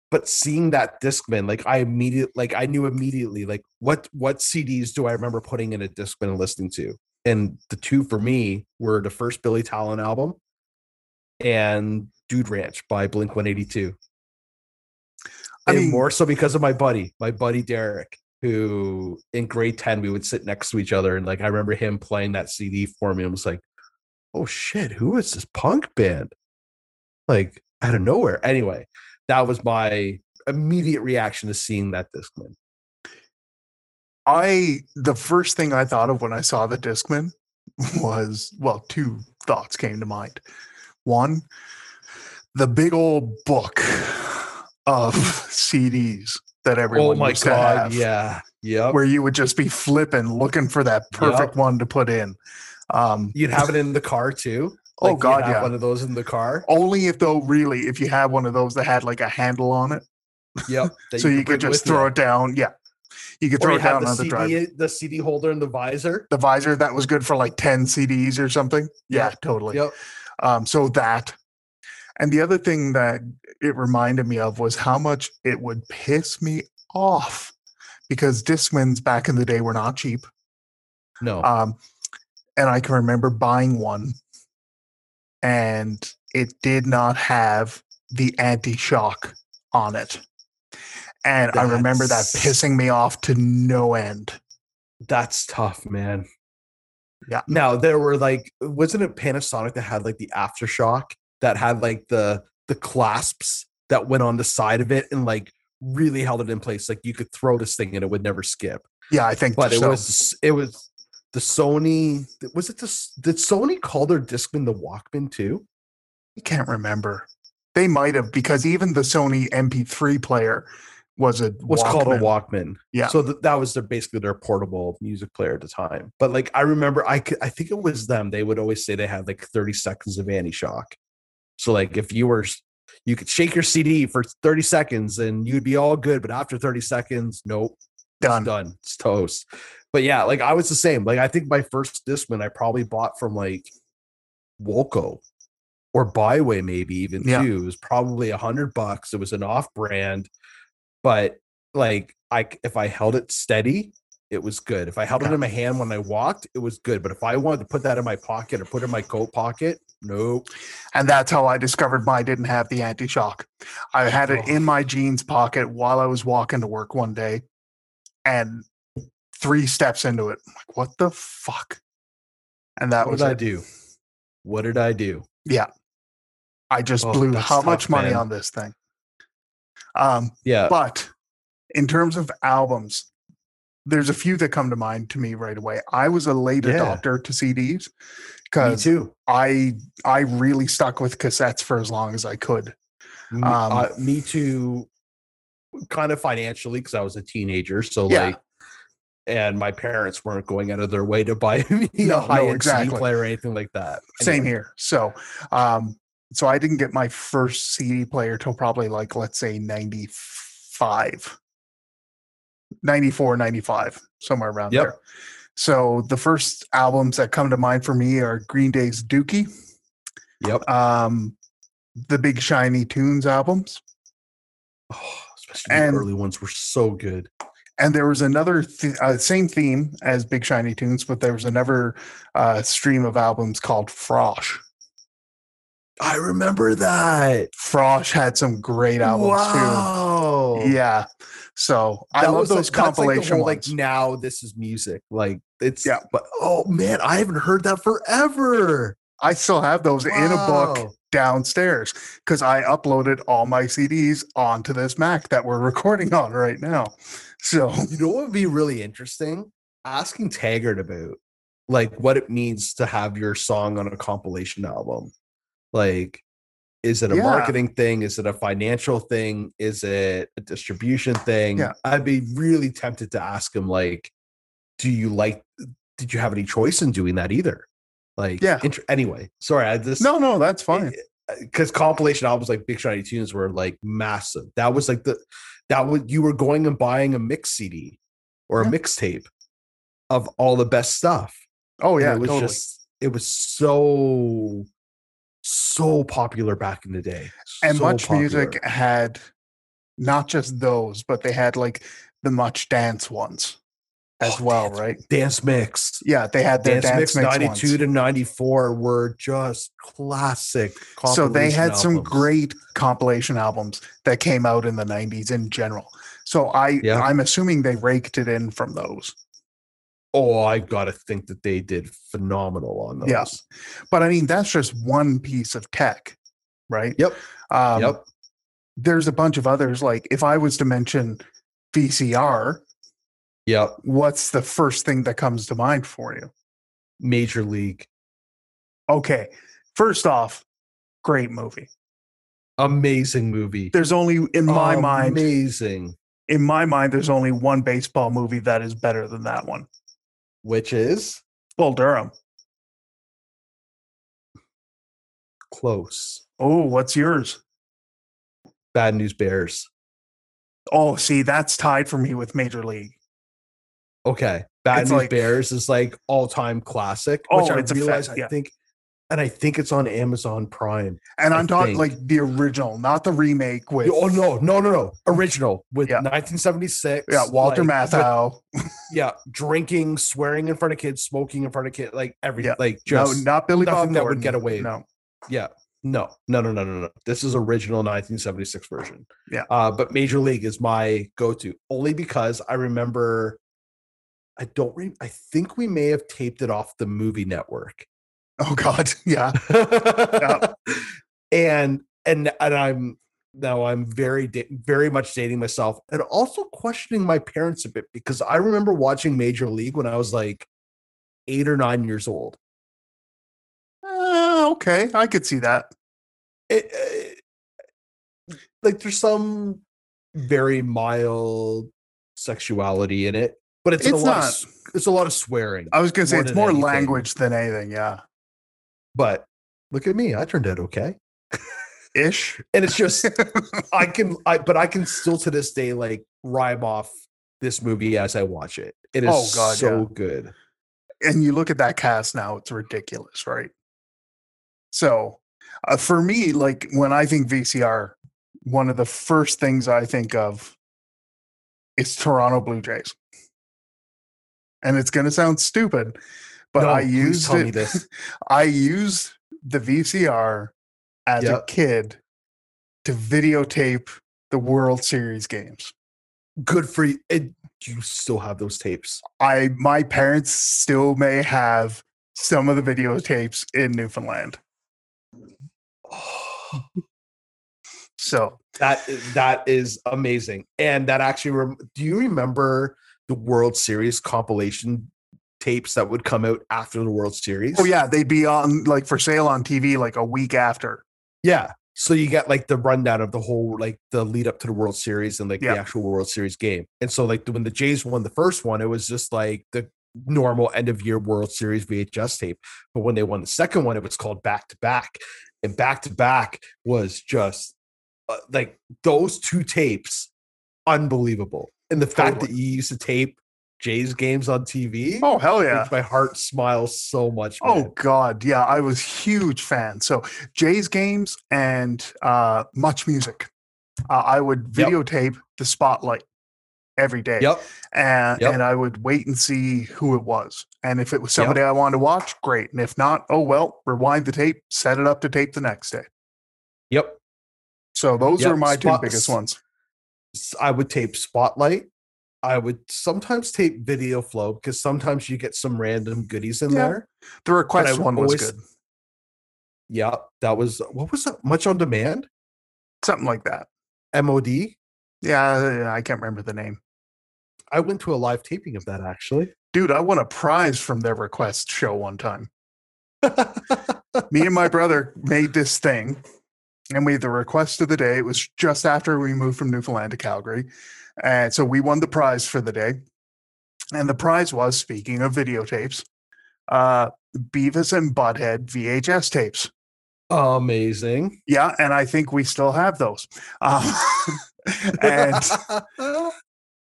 but seeing that Discman, like I immediately, like I knew immediately, like what what CDs do I remember putting in a Discman and listening to? And the two for me were the first Billy Talent album and Dude Ranch by Blink One Eighty Two. I And mean- more so because of my buddy, my buddy Derek, who in grade ten we would sit next to each other, and like I remember him playing that CD for me. and was like, oh shit, who is this punk band? Like out of nowhere. Anyway, that was my immediate reaction to seeing that Discman. I the first thing I thought of when I saw the Discman was well, two thoughts came to mind. One, the big old book of *laughs* CDs that everyone oh my used to god, have, yeah. Yep. where you would just be flipping, looking for that perfect one to put in. Um, You'd have it *laughs* in the car too. Oh, you'd God, have yeah. One of those in the car. only if though, really, if you had one of those that had like a handle on it, Yep. *laughs* so you, bring could just with you. throw it down. Yeah, you could throw you it down the on the drive. The CD holder and the visor. The visor that was good for like ten CDs or something. Yeah, Yep. totally. Yep. Um, so that, and the other thing that it reminded me of was how much it would piss me off because Discmans back in the day were not cheap. No. Um, and I can remember buying one, and it did not have the anti-shock on it. And I remember that pissing me off to no end. That's tough, man. Yeah. Now there were like, wasn't it Panasonic that had like the aftershock that had like the the clasps that went on the side of it and like really held it in place. Like you could throw this thing and it would never skip. Yeah, I think But it was it was the Sony. Was it this? Did Sony call their Discman the Walkman too? I can't remember. They might have because even the Sony MP3 player was a was called a Walkman. Walkman. Yeah. So th- that was their basically their portable music player at the time. But like I remember, I could, I think it was them. They would always say they had like 30 seconds of anti shock. So like if you were, you could shake your CD for 30 seconds and you'd be all good. But after 30 seconds, nope, done. it's done. It's toast. But yeah, like I was the same. Like I think my first Discman I probably bought from like Woolco or Biway, maybe even Yeah. too. It was probably a hundred bucks. It was an off brand, but like I if I held it steady, it was good. If I held it in my hand when I walked, it was good. But if I wanted to put that in my pocket or put it in my coat pocket, nope. And that's how I discovered mine didn't have the anti shock. I had it Oh. in my jeans pocket while I was walking to work one day. And three steps into it, I'm like, what the fuck? And that What was did I do? What did I do? Yeah. I just Oh, blew how much tough, money man. on this thing. Um, Yeah. But in terms of albums, there's a few that come to mind to me right away. I was a late Yeah. adopter to CDs because. I I really stuck with cassettes for as long as I could. Me, Um, uh, me too, kind of financially because I was a teenager. So Yeah. like, and my parents weren't going out of their way to buy *laughs* me No, a no, high end exactly. CD player or anything like that. Same here. So um so I didn't get my first CD player till probably like let's say 95. 94, 95, somewhere around Yep. there. So the first albums that come to mind for me are Green Day's Dookie, Yep. um, the Big Shiny Tunes albums, Oh, especially And- the early ones were so good. and there was another th- uh, same theme as Big Shiny Tunes, but there was another uh, stream of albums called Frosh. I remember that. Frosh had some great albums too. wow. too. Yeah, so I love like- those like compilation whole, ones. Like now, this is music. Like it's Yeah. But oh man, I haven't heard that forever. I still have those in a book downstairs because I uploaded all my CDs onto this Mac that we're *laughs* recording on right now. So You know what would be really interesting? Asking Taggart about like what it means to have your song on a compilation album. Like, is it a Yeah. marketing thing? Is it a financial thing? Is it a distribution thing? Yeah. I'd be really tempted to ask him, like, do you like did you have any choice in doing that either? Like, Yeah. int- anyway, sorry, I just no, no, that's fine. because compilation albums like Big Shiny Tunes were like massive. That was like the that was you were going and buying a mix CD or a Yeah. mixtape of all the best stuff. Oh And yeah, it was totally. just it was so so popular back in the day. and So much music had not just those, but they had like the much dance ones as Oh, well, Dance- right? Dance Mix. Yeah, they had their Dance, Mix, 92 ones. to 94 were just classic. So they had some great compilation albums that came out in the 90s in general. So I Yeah. I'm assuming they raked it in from those. Oh, I've gotta think that they did phenomenal on those. Yeah. But I mean, that's just one piece of tech, right? Yep. Um, yep. There's a bunch of others. Like if I was to mention VCR, Yep. what's the first thing that comes to mind for you? Major League. Okay. First off, great movie. Amazing movie. There's only in my mind, Amazing. in my mind, there's only one baseball movie that is better than that one. Which is Bull Durham. close. Oh, what's yours? Bad News Bears. Oh, see, that's tied for me with Major League. Okay. Bad It's News like- Bears is like all time classic. Oh, which I it's a fa- realize yeah. I think and I think it's on Amazon Prime. And I'm talking like the original, not the remake with Oh no, no, no, no. Original with Yeah. 1976. yeah, Walter like, with- Matthau. yeah, drinking, swearing in front of kids, smoking in front of kids, like everything. Yeah. Like No, just not Billy Bob that would get away. No. yeah. No, no, no, no, no, no. This is original 1976 version. Yeah. Uh, but Major League is my go-to only because I remember I don't re- I think we may have taped it off the movie network. Oh God. *laughs* Yeah. *laughs* and and and I'm now I'm very very much dating myself and also questioning my parents a bit because I remember watching Major League when I was like eight or nine years old. Uh, okay, I could see that. It, uh, like there's some very mild sexuality in it, but it's, a It's lot. not- Of, it's a lot of swearing. I was gonna say it's more anything. language than anything. Yeah. But look at me, I turned out okay. Ish. And it's just *laughs* I can I but I can still to this day like rhyme off this movie as I watch it. It is Oh, God, so yeah. good. and you look at that cast now, it's ridiculous, right? So, uh, for me, like when I think VCR, one of the first things I think of is Toronto Blue Jays. And it's going to sound stupid, but No, I used tell me it, this. *laughs* I used the VCR as a kid to videotape the World Series games. Good for you. And you still have those tapes. I my parents still may have some of the videotapes in Newfoundland. *sighs* So that that is amazing. And that actually rem- do you remember the World Series compilation tapes that would come out after the World Series? Oh yeah, they'd be on like for sale on TV like a week after. Yeah. So you get like the rundown of the whole like the lead up to the World Series and like Yeah. the actual World Series game. And so like when the Jays won the first one, it was just like the normal end of year World Series VHS tape. But when they won the second one, it was called back to back. And back to back was just uh, like those two tapes, unbelievable. And the fact that you used to tape Jays games on TV, Oh hell yeah. my heart smiles so much. Oh god, yeah, I was huge fan. So Jays games and uh much music. Uh, I would Yep. videotape the spotlight every day. Yep. And Yep. and I would wait and see who it was. And if it was somebody I wanted to watch, great. And if not, oh well, rewind the tape, set it up to tape the next day. Yep. So those Yep, are my two biggest ones. I would tape Spotlight. I would sometimes tape Video Flow because sometimes you get some random goodies in Yeah. there. The request one was good. Yeah, that was what was that? Much on demand? Something like that. MOD. Yeah, I can't remember the name. I went to a live taping of that actually. Dude, I won a prize from their request show one time. *laughs* Me and my brother made this thing and we had the request of the day. It was just after we moved from Newfoundland to Calgary. And so we won the prize for the day. And the prize was, speaking of videotapes, uh, Beavis and Butthead VHS tapes. Amazing. Yeah, and I think we still have those. Um, *laughs* and *laughs*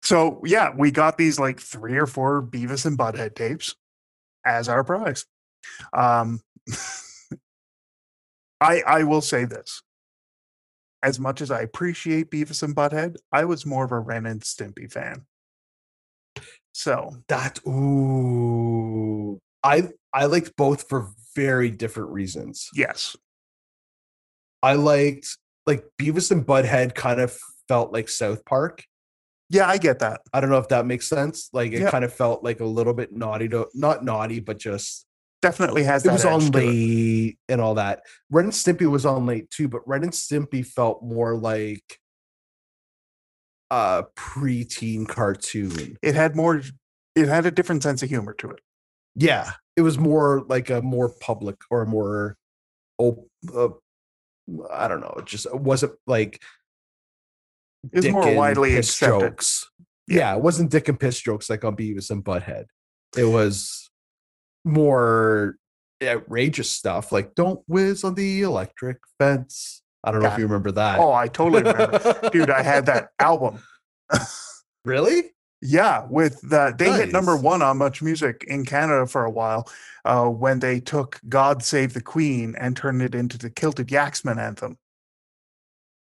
so, yeah, we got these like three or four Beavis and Butthead tapes as our prize. Um, *laughs* I I will say this: as much as I appreciate Beavis and Butthead, I was more of a Ren and Stimpy fan. So that ooh. I I liked both for very different reasons. yes, I liked like Beavis and Butthead kind of felt like South Park. Yeah, I get that. I don't know if that makes sense. Like it Yeah. kind of felt like a little bit naughty to not naughty, but just Definitely has it was on late and all that. Ren and Stimpy was on late too, but Ren and Stimpy felt more like a preteen cartoon. It had more it had a different sense of humor to it. Yeah, it was more like a more public or more op- uh, I don't know. It just it wasn't like It was more widely accepted. jokes. Yeah. it wasn't dick and piss jokes like on Beavis and Butthead. It was more outrageous stuff like "Don't whiz on the electric fence." I don't know if you remember that. Oh, I totally remember. Dude, I had that *laughs* album. really? Yeah, with the they hit number one on Much Music in Canada for a while uh, when they took "God Save the Queen" and turned it into the Kilted Yaksmen anthem,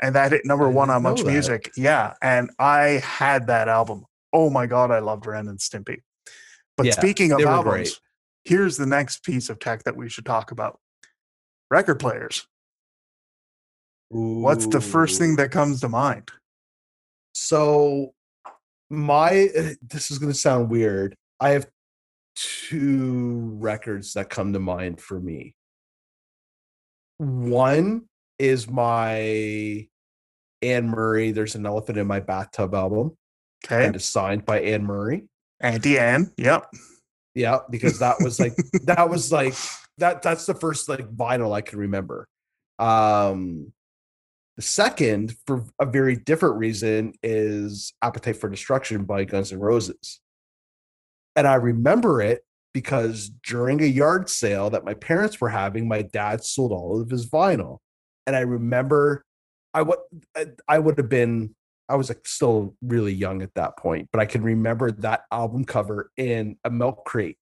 and that hit number I one on Much that. Music. Yeah, and I had that album. Oh my god, I loved Ren and Stimpy. But Yeah, speaking of albums, great. Here's the next piece of tech that we should talk about: record players. What's the first thing that comes to mind? So my uh, this is going to sound weird. I have two records that come to mind for me. One is my Anne Murray There's an Elephant in My Bathtub album Okay, and it's signed by Anne Murray. Auntie Anne. Yep. Yeah, because that was like *laughs* that was like that that's the first like vinyl I can remember. Um the second, for a very different reason, is Appetite for Destruction by Guns N' Roses. And I remember it because during a yard sale that my parents were having, my dad sold all of his vinyl. And I remember I would I would have been I was like still really young at that point, but I can remember that album cover in a milk crate.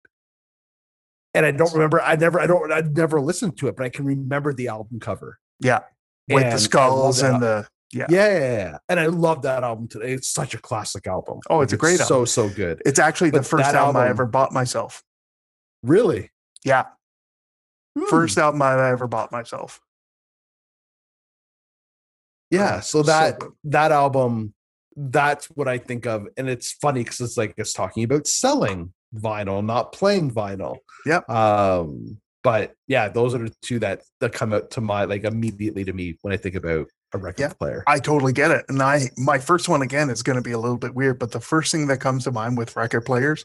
And I don't remember, I never, I don't, I never listened to it, but I can remember the album cover. Yeah. With And the skulls and the yeah. Yeah. And I love that album today. It's such a classic album. Oh, it's a great album. So, so good. It's actually the first that album, I ever bought myself. Really? Yeah, Hmm. first album I ever bought myself. Yeah. Oh, So so that good. that album, that's what I think of. And it's funny because it's like it's talking about selling vinyl, not playing vinyl. Yep. Um, but yeah, those are the two that that come out to my like immediately to me when I think about a record Yeah. player. I totally get it. And I my first one again is going to be a little bit weird, but the first thing that comes to mind with record players,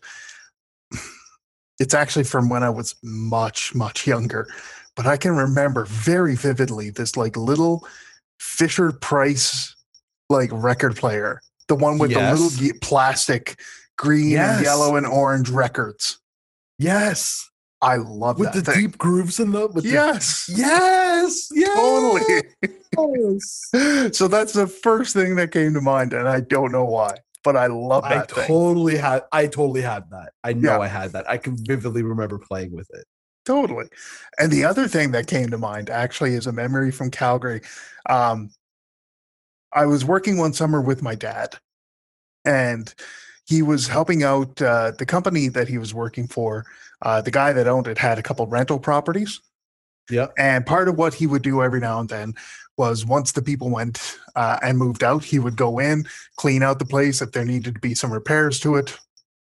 *sighs* it's actually from when I was much much younger, but I can remember very vividly this like little Fisher Price like record player, the one with the little plastic green Yes. yellow and orange records. Yes. I love that With the thing. deep grooves in them. With the- yes. yes. Yes. Totally. Yes. *laughs* so that's the first thing that came to mind, and I don't know why, but I love I that thing. totally had I totally had that. I know Yeah. I had that. I can vividly remember playing with it. Totally. And the other thing that came to mind actually is a memory from Calgary. Um, I was working one summer with my dad, and he was helping out uh, the company that he was working for. Uh, the guy that owned it had a couple rental properties. Yeah. And part of what he would do every now and then was once the people went uh, and moved out, he would go in, clean out the place. If there needed to be some repairs to it,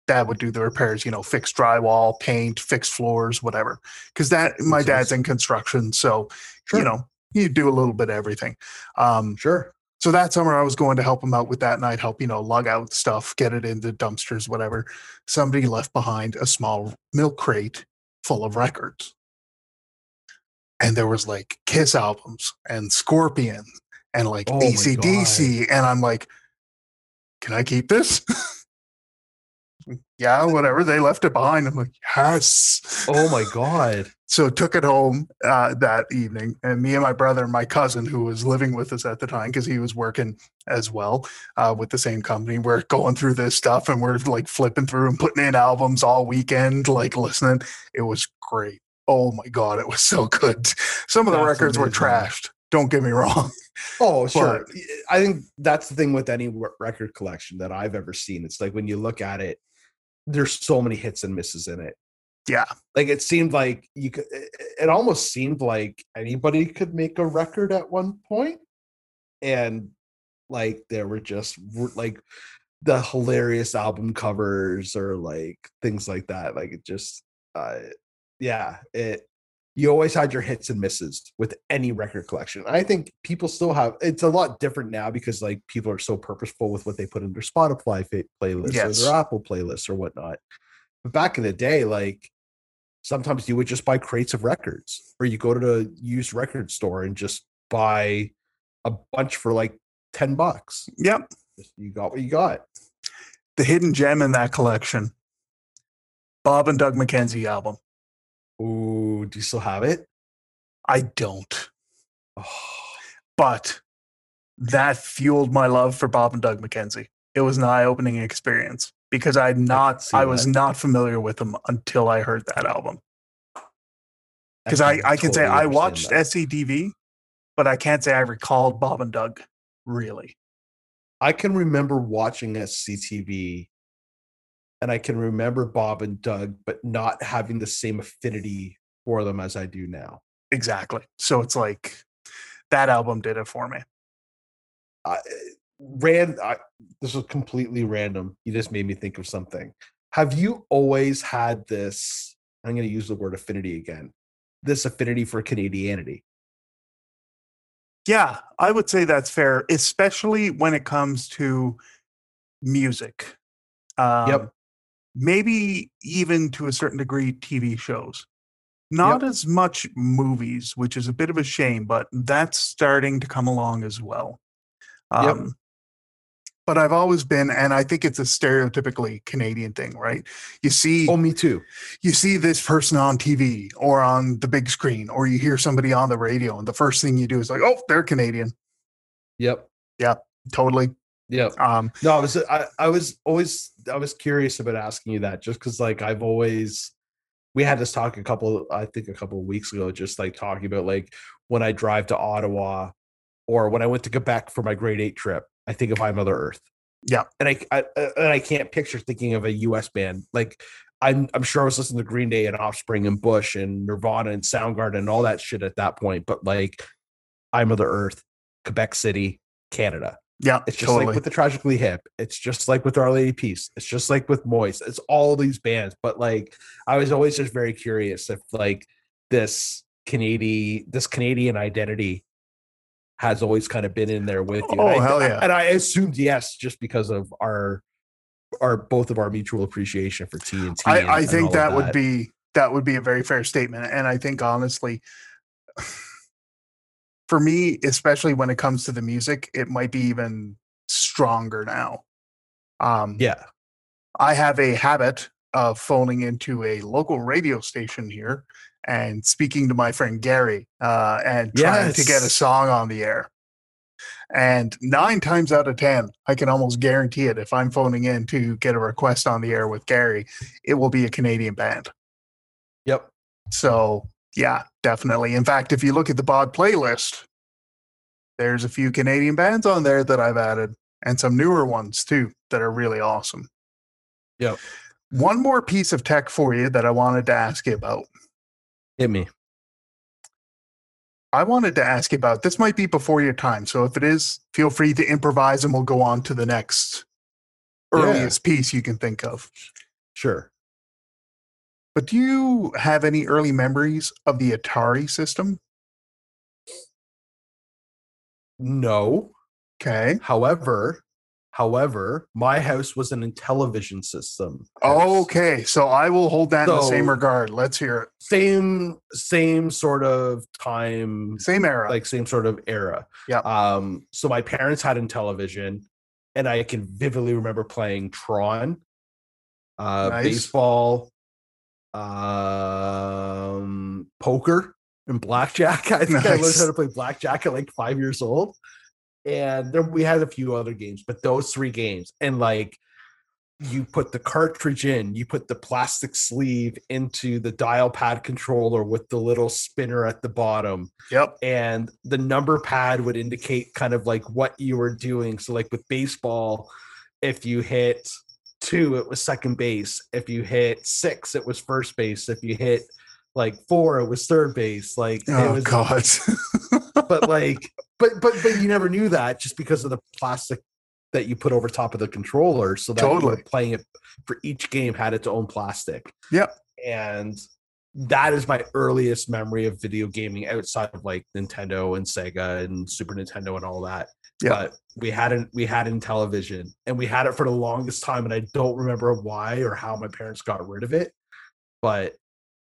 dad would do the repairs, you know, fix drywall, paint, fix floors, whatever. Because that, my dad's in construction. So, Sure. you know, you do a little bit of everything. Um, Sure. so that summer I was going to help him out with that and I'd help, you know, lug out stuff, get it into dumpsters, whatever. Somebody left behind a small milk crate full of records. And there was like Kiss albums and Scorpion and like Oh ACDC. And I'm like, can I keep this? *laughs* yeah, whatever. They left it behind. I'm like, yes. Oh my god. So took it home uh, that evening, and me and my brother and my cousin, who was living with us at the time, because he was working as well uh, with the same company, we're going through this stuff and we're like flipping through and putting in albums all weekend, like listening. It was great. Oh my god, it was so good. Some of the That's records were trashed. Don't get me wrong. *laughs* Oh, sure. But- I think that's the thing with any record collection that I've ever seen. It's like when you look at it, there's so many hits and misses in it. Yeah. Like it seemed like you could, it almost seemed like anybody could make a record at one point, And like there were just like the hilarious album covers or like things like that. Like it just uh yeah, it you always had your hits and misses with any record collection. I think people still have it's a lot different now because like people are so purposeful with what they put in their Spotify fa- playlists Yes. or their Apple playlists or whatnot. But back in the day, like sometimes you would just buy crates of records or you go to the used record store and just buy a bunch for like 10 bucks. Yep. You got what you got. The hidden gem in that collection. Bob and Doug McKenzie album. Ooh, do you still have it? I don't. Oh, But that fueled my love for Bob and Doug McKenzie. It was an eye-opening experience because I'd not see I was not familiar with them until I heard that album. Because I, I can say I watched that. SCTV, but I can't say I recalled Bob and Doug really. I can remember watching SCTV and I can remember Bob and Doug, but not having the same affinity for them as I do now. Exactly. So it's like that album did it for me. I ran I, this was completely random. You just made me think of something. Have you always had this? I'm going to use the word affinity again. This affinity for Canadianity. Yeah, I would say that's fair, especially when it comes to music. Um, Maybe even to a certain degree, TV shows. Not as much movies, which is a bit of a shame, but that's starting to come along as well. Yep. Um, But I've always been, and I think it's a stereotypically Canadian thing, right? You see, Oh, me too. you see this person on TV or on the big screen, or you hear somebody on the radio, and the first thing you do is like, "Oh, they're Canadian." Yep. Yep. Totally. Yep. Um, No, I was I, I was always I was curious about asking you that just because like I've always we had this talk a couple I think a couple of weeks ago, just like talking about like when I drive to Ottawa or when I went to Quebec for my grade eight trip, I think of I Mother Earth. Yeah. And I, I and I can't picture thinking of a US band. Like I'm I'm sure I was listening to Green Day and Offspring and Bush and Nirvana and Soundgarden and all that shit at that point. But like I Mother Earth, Quebec City, Canada. Yeah, It's just totally. like with the Tragically Hip. It's just like with Our Lady Peace. It's just like with Moist. It's all these bands. But like, I was always just very curious if like this Canadian, this Canadian identity has always kind of been in there with you. Oh, and I, hell yeah. And I assumed yes, just because of our, our both of our mutual appreciation for TNT. and- I, I think of that would be that would be a very fair statement, and I think honestly, for me, especially when it comes to the music, it might be even stronger now. Um, yeah. I have a habit of phoning into a local radio station here and speaking to my friend Gary uh, and trying to get a song on the air. And nine times out of 10, I can almost guarantee it. If I'm phoning in to get a request on the air with Gary, it will be a Canadian band. Yep. So, yeah, definitely. In fact, if you look at the bod playlist, there's a few Canadian bands on there that I've added and some newer ones too that are really awesome. Yep. One more piece of tech for you that I wanted to ask you about. Hit me. I wanted to ask you about this might be before your time. So if it is, feel free to improvise and we'll go on to the next Yeah. earliest piece you can think of. Sure. But do you have any early memories of the Atari system? No. Okay. However, however, my house was an Intellivision system. house. Okay. So I will hold that in the same regard. Let's hear it. Same same sort of time, Same era. like same sort of era. Yeah. Um, so my parents had Intellivision, and I can vividly remember playing Tron, uh, Nice. baseball, um, poker, and blackjack. *laughs* I think I learned Nice. how to play blackjack at like five years old. And then we had a few other games, but those three games, and like you put the cartridge in, you put the plastic sleeve into the dial pad controller with the little spinner at the bottom yep. and the number pad would indicate kind of like what you were doing. So, like with baseball, if you hit two, it was second base. If you hit six, it was first base. If you hit like four, it was third base. Like, it Oh was, God. *laughs* but like, but but but you never knew that just because of the plastic that you put over top of the controller so that you Totally. were playing it for each game had its own plastic. Yep. And that is my earliest memory of video gaming outside of like Nintendo and Sega and Super Nintendo and all that. Yeah. But we had it we had it Intellivision and we had it for the longest time and I don't remember why or how my parents got rid of it. But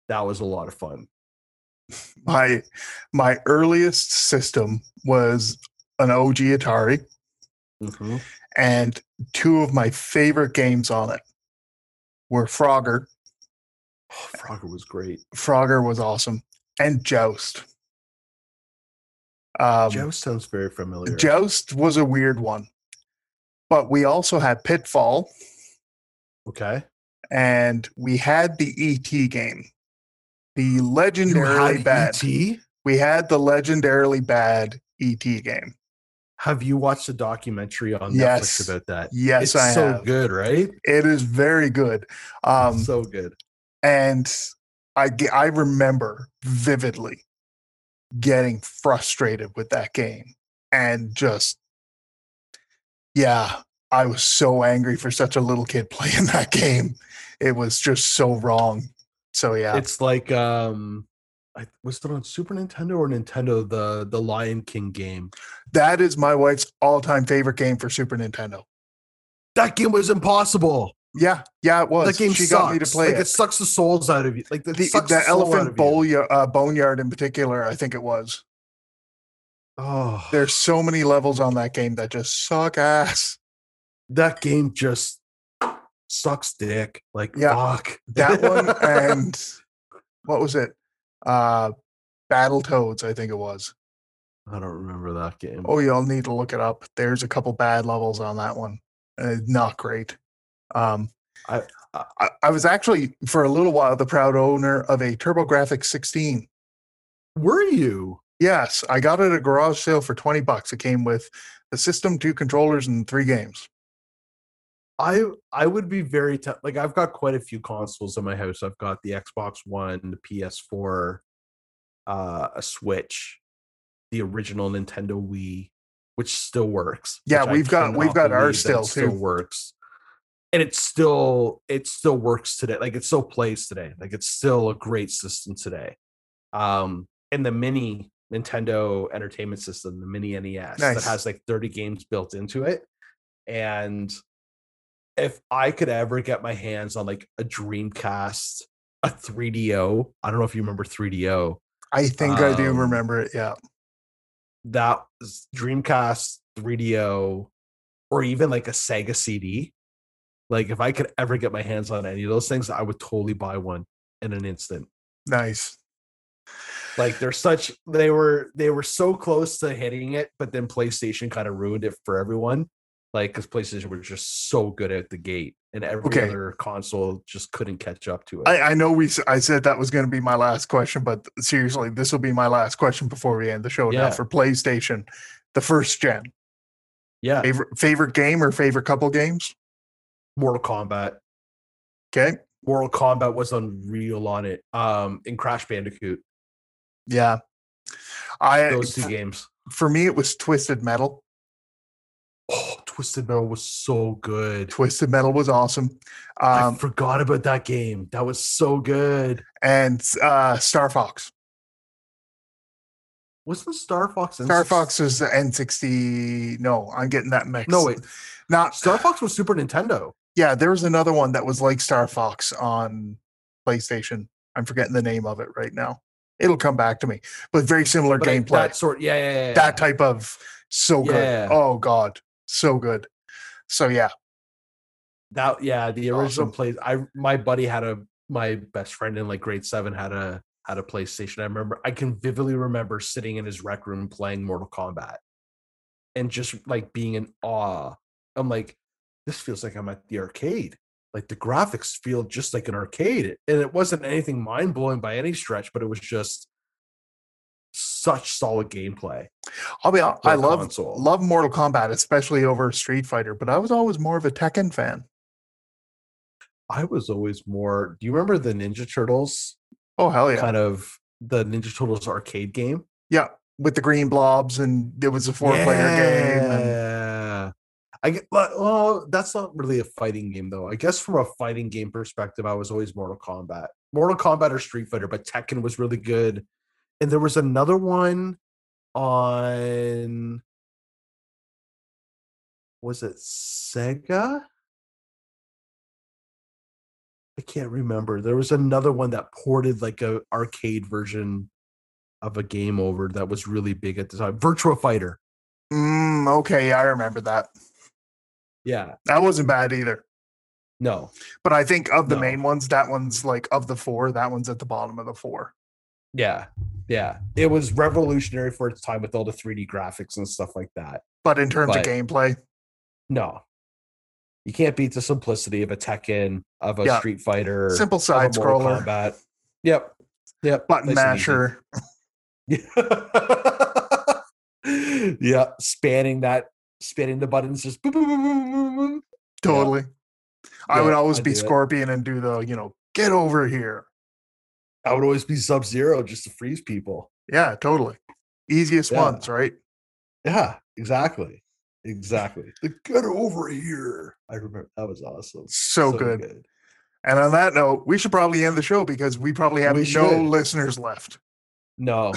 that was a lot of fun. my my earliest system was an OG Atari, Mhm. and two of my favorite games on it were Frogger. Oh, *sighs* Frogger was great. Frogger was awesome, and Joust. Um, Joust sounds very familiar. Joust was a weird one, but we also had Pitfall, okay. and we had the ET game, the legendarily bad. ET? We had the legendarily bad ET game. Have you watched a documentary on Yes. Netflix about that? Yes, I it's I so have. good, right? It is very good. Um, so good. and I I remember vividly getting frustrated with that game and just yeah, I was so angry for such a little kid *laughs* playing that game. It was just so wrong. So yeah, It's like um I was it on Super Nintendo or Nintendo the the Lion King game. that is my wife's all-time favorite game for Super Nintendo. That game was impossible. Yeah, yeah, it was. that game she sucks. got me to play like it. it. sucks the souls out of you. Like the, The, the soul elephant you. uh, boneyard in particular, I think it was. Oh, There's so many levels on that game that just suck ass. that game just sucks dick. Like Yeah. fuck. that one *laughs* and what was it uh Battle Toads, i think it was I don't remember that game. oh you'll need to look it up there's a couple bad levels on that one uh, not great um I- I, I was actually for a little while the proud owner of a TurboGrafx 16 Were you? yes i got it at a garage sale for 20 bucks it came with the system two controllers and three games I I would be very te- like I've got quite a few consoles in my house. I've got the Xbox One, the PS4, uh, a Switch, the original Nintendo Wii, which still works. Yeah, we've got- we've got ours that it still, works, and it still it still works today. Like it still plays today. Like it's still a great system today. Um, and the mini Nintendo Entertainment System, the mini NES, that has like 30 games built into it, and if I could ever get my hands on like a Dreamcast, a 3DO, I don't know if you remember 3DO. i think i do Um, remember it yeah That Dreamcast, 3DO, or even like a Sega CD. Like if I could ever get my hands on any of those things, I would totally buy one in an instant. nice Like they're such they were they were so close to hitting it, but then PlayStation kind of ruined it for everyone. Like because PlayStation were just so good at the gate, and every Okay. other console just couldn't catch up to it. I, I know we. I said that was going to be my last question, but seriously, this will be my last question before we end the show. Now Yeah. for PlayStation, the first gen yeah, favorite favorite game or favorite couple games. Mortal Kombat. Okay, Mortal Kombat was unreal on it. Um, in Crash Bandicoot, yeah. I those two games. for me it was Twisted Metal. Oh, Twisted Metal was so good. Twisted Metal was awesome, I um, forgot about that game. That was so good. and uh, Star Fox. Wasn't Star Fox? in Star Fox was the N60. No, I'm getting that mixed. No, wait. not Star Fox was Super Nintendo. Yeah, there was another one that was like Star Fox on PlayStation. I'm forgetting the name of it right now. It'll come back to me, but very similar But gameplay. That sort. Yeah, yeah, yeah. that type of so good. Yeah. Oh god, so good. So yeah, That yeah, the original Awesome. play. I my buddy had a my best friend in like grade seven had a had a PlayStation. I remember I can vividly remember sitting in his rec room playing Mortal Kombat, and just like being in awe. I'm like, this feels like I'm at the arcade. Like the graphics feel just like an arcade, and it wasn't anything mind blowing by any stretch, but it was just such solid gameplay. I'll be. hon- for I a love console. love Mortal Kombat, especially over Street Fighter. But I was always more of a Tekken fan. I was always more. Do you remember the Ninja Turtles? Oh hell yeah, kind of the Ninja Turtles arcade game. yeah. With the green blobs, and it was a four player game. And Yeah. I get well, that's not really a fighting game though. I guess from a fighting game perspective, I was always Mortal Kombat. Mortal Kombat or Street Fighter, but Tekken was really good. And there was another one on was it Sega? I can't remember. There was another one that ported like a arcade version of a game over that was really big at the time. Virtua Fighter. Mm, okay, I remember that. Yeah. That wasn't bad either. No. But I think of the No. main ones, that one's like of the four, that one's at the bottom of the four. Yeah. Yeah. It was revolutionary for its time with all the 3D graphics and stuff like that. But in terms But- of gameplay, No. You can't beat the simplicity of a Tekken, of a Yeah. Street Fighter, simple side scroller, Kombat. Yep. Yep. button nice masher. *laughs* yeah, spanning that, spanning the buttons, just boom, boom, boom, boom, boom, boom. Totally. I would always I be do it. Scorpion and do the, you know, get over here. I would always be Sub Zero just to freeze people. Yeah, totally. Easiest Yeah. ones, right? Yeah, exactly, exactly. The get over here. I remember that was awesome. So, good. And on that note, we should probably end the show because we probably have We no should. listeners left. No,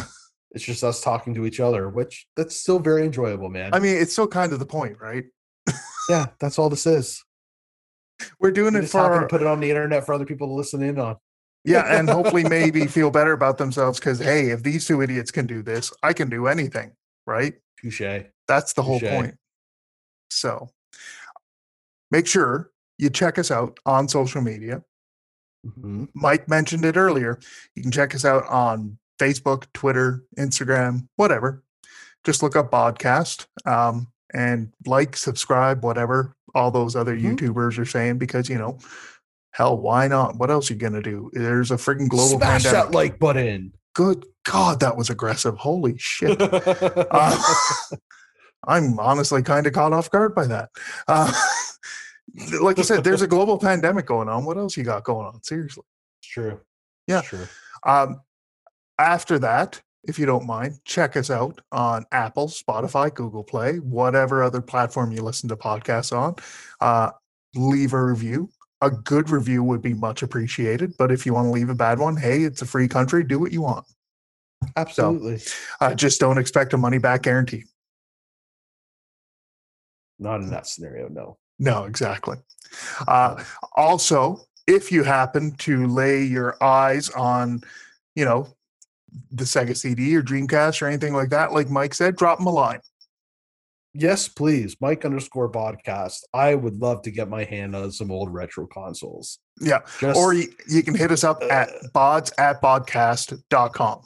it's just us talking to each other, which that's still very enjoyable, man. I mean, it's still kind of the point, right? yeah, that's all this is. We're doing We it just happen to for put it on the internet for other people to listen in on. yeah, and hopefully maybe *laughs* feel better about themselves because hey, if these two idiots can do this, I can do anything, right? Touche. That's the whole point. So make sure you check us out on social media. Mhm. Mike mentioned it earlier. You can check us out on Facebook, Twitter, Instagram, whatever. Just look up podcast um, and like, subscribe, whatever all those other Mhm. YouTubers are saying because, you know, hell, why not? What else are you going to do? There's a freaking global Smash pandemic. that like button. Good God, that was aggressive. Holy shit. Uh, *laughs* I'm honestly kind of caught off guard by that. Uh, *laughs* like I said, there's a global pandemic going on. What else you got going on? Seriously. It's true. Yeah. It's true. Um, after that, if you don't mind, check us out on Apple, Spotify, Google Play, whatever other platform you listen to podcasts on. Uh, leave a review. A good review would be much appreciated. But if you want to leave a bad one, hey, it's a free country. Do what you want. Absolutely. Uh, just don't expect a money back guarantee. Not in that scenario, no. No, exactly. Uh, also, if you happen to lay your eyes on, you know, the Sega CD or Dreamcast or anything like that, like Mike said, drop them a line. Yes, please. Mike underscore podcast. I would love to get my hand on some old retro consoles. Yeah. Just, or you, you can hit us up at Uh. bods at bodcast.com.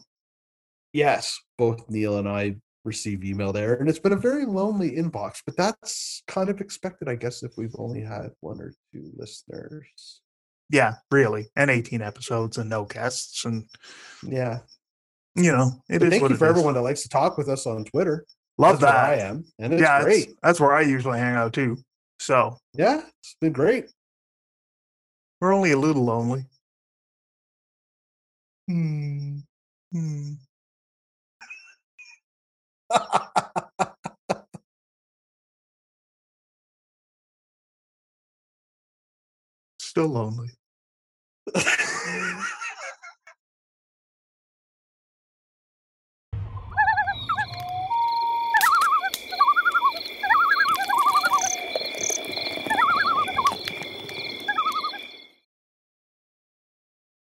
yes, both Neil and I receive email there, and it's been a very lonely inbox, but that's kind of expected, I guess, if we've only had one or two listeners. Yeah, really. And 18 episodes and no guests. And, Yeah. You know, it thank what you for is. everyone that likes to talk with us on Twitter. Love That's where I am, and it's yeah, great. that's where I usually hang out too. So Yeah, it's been great. we're only a little lonely. Hmm. Hmm. *laughs* Still lonely. *laughs*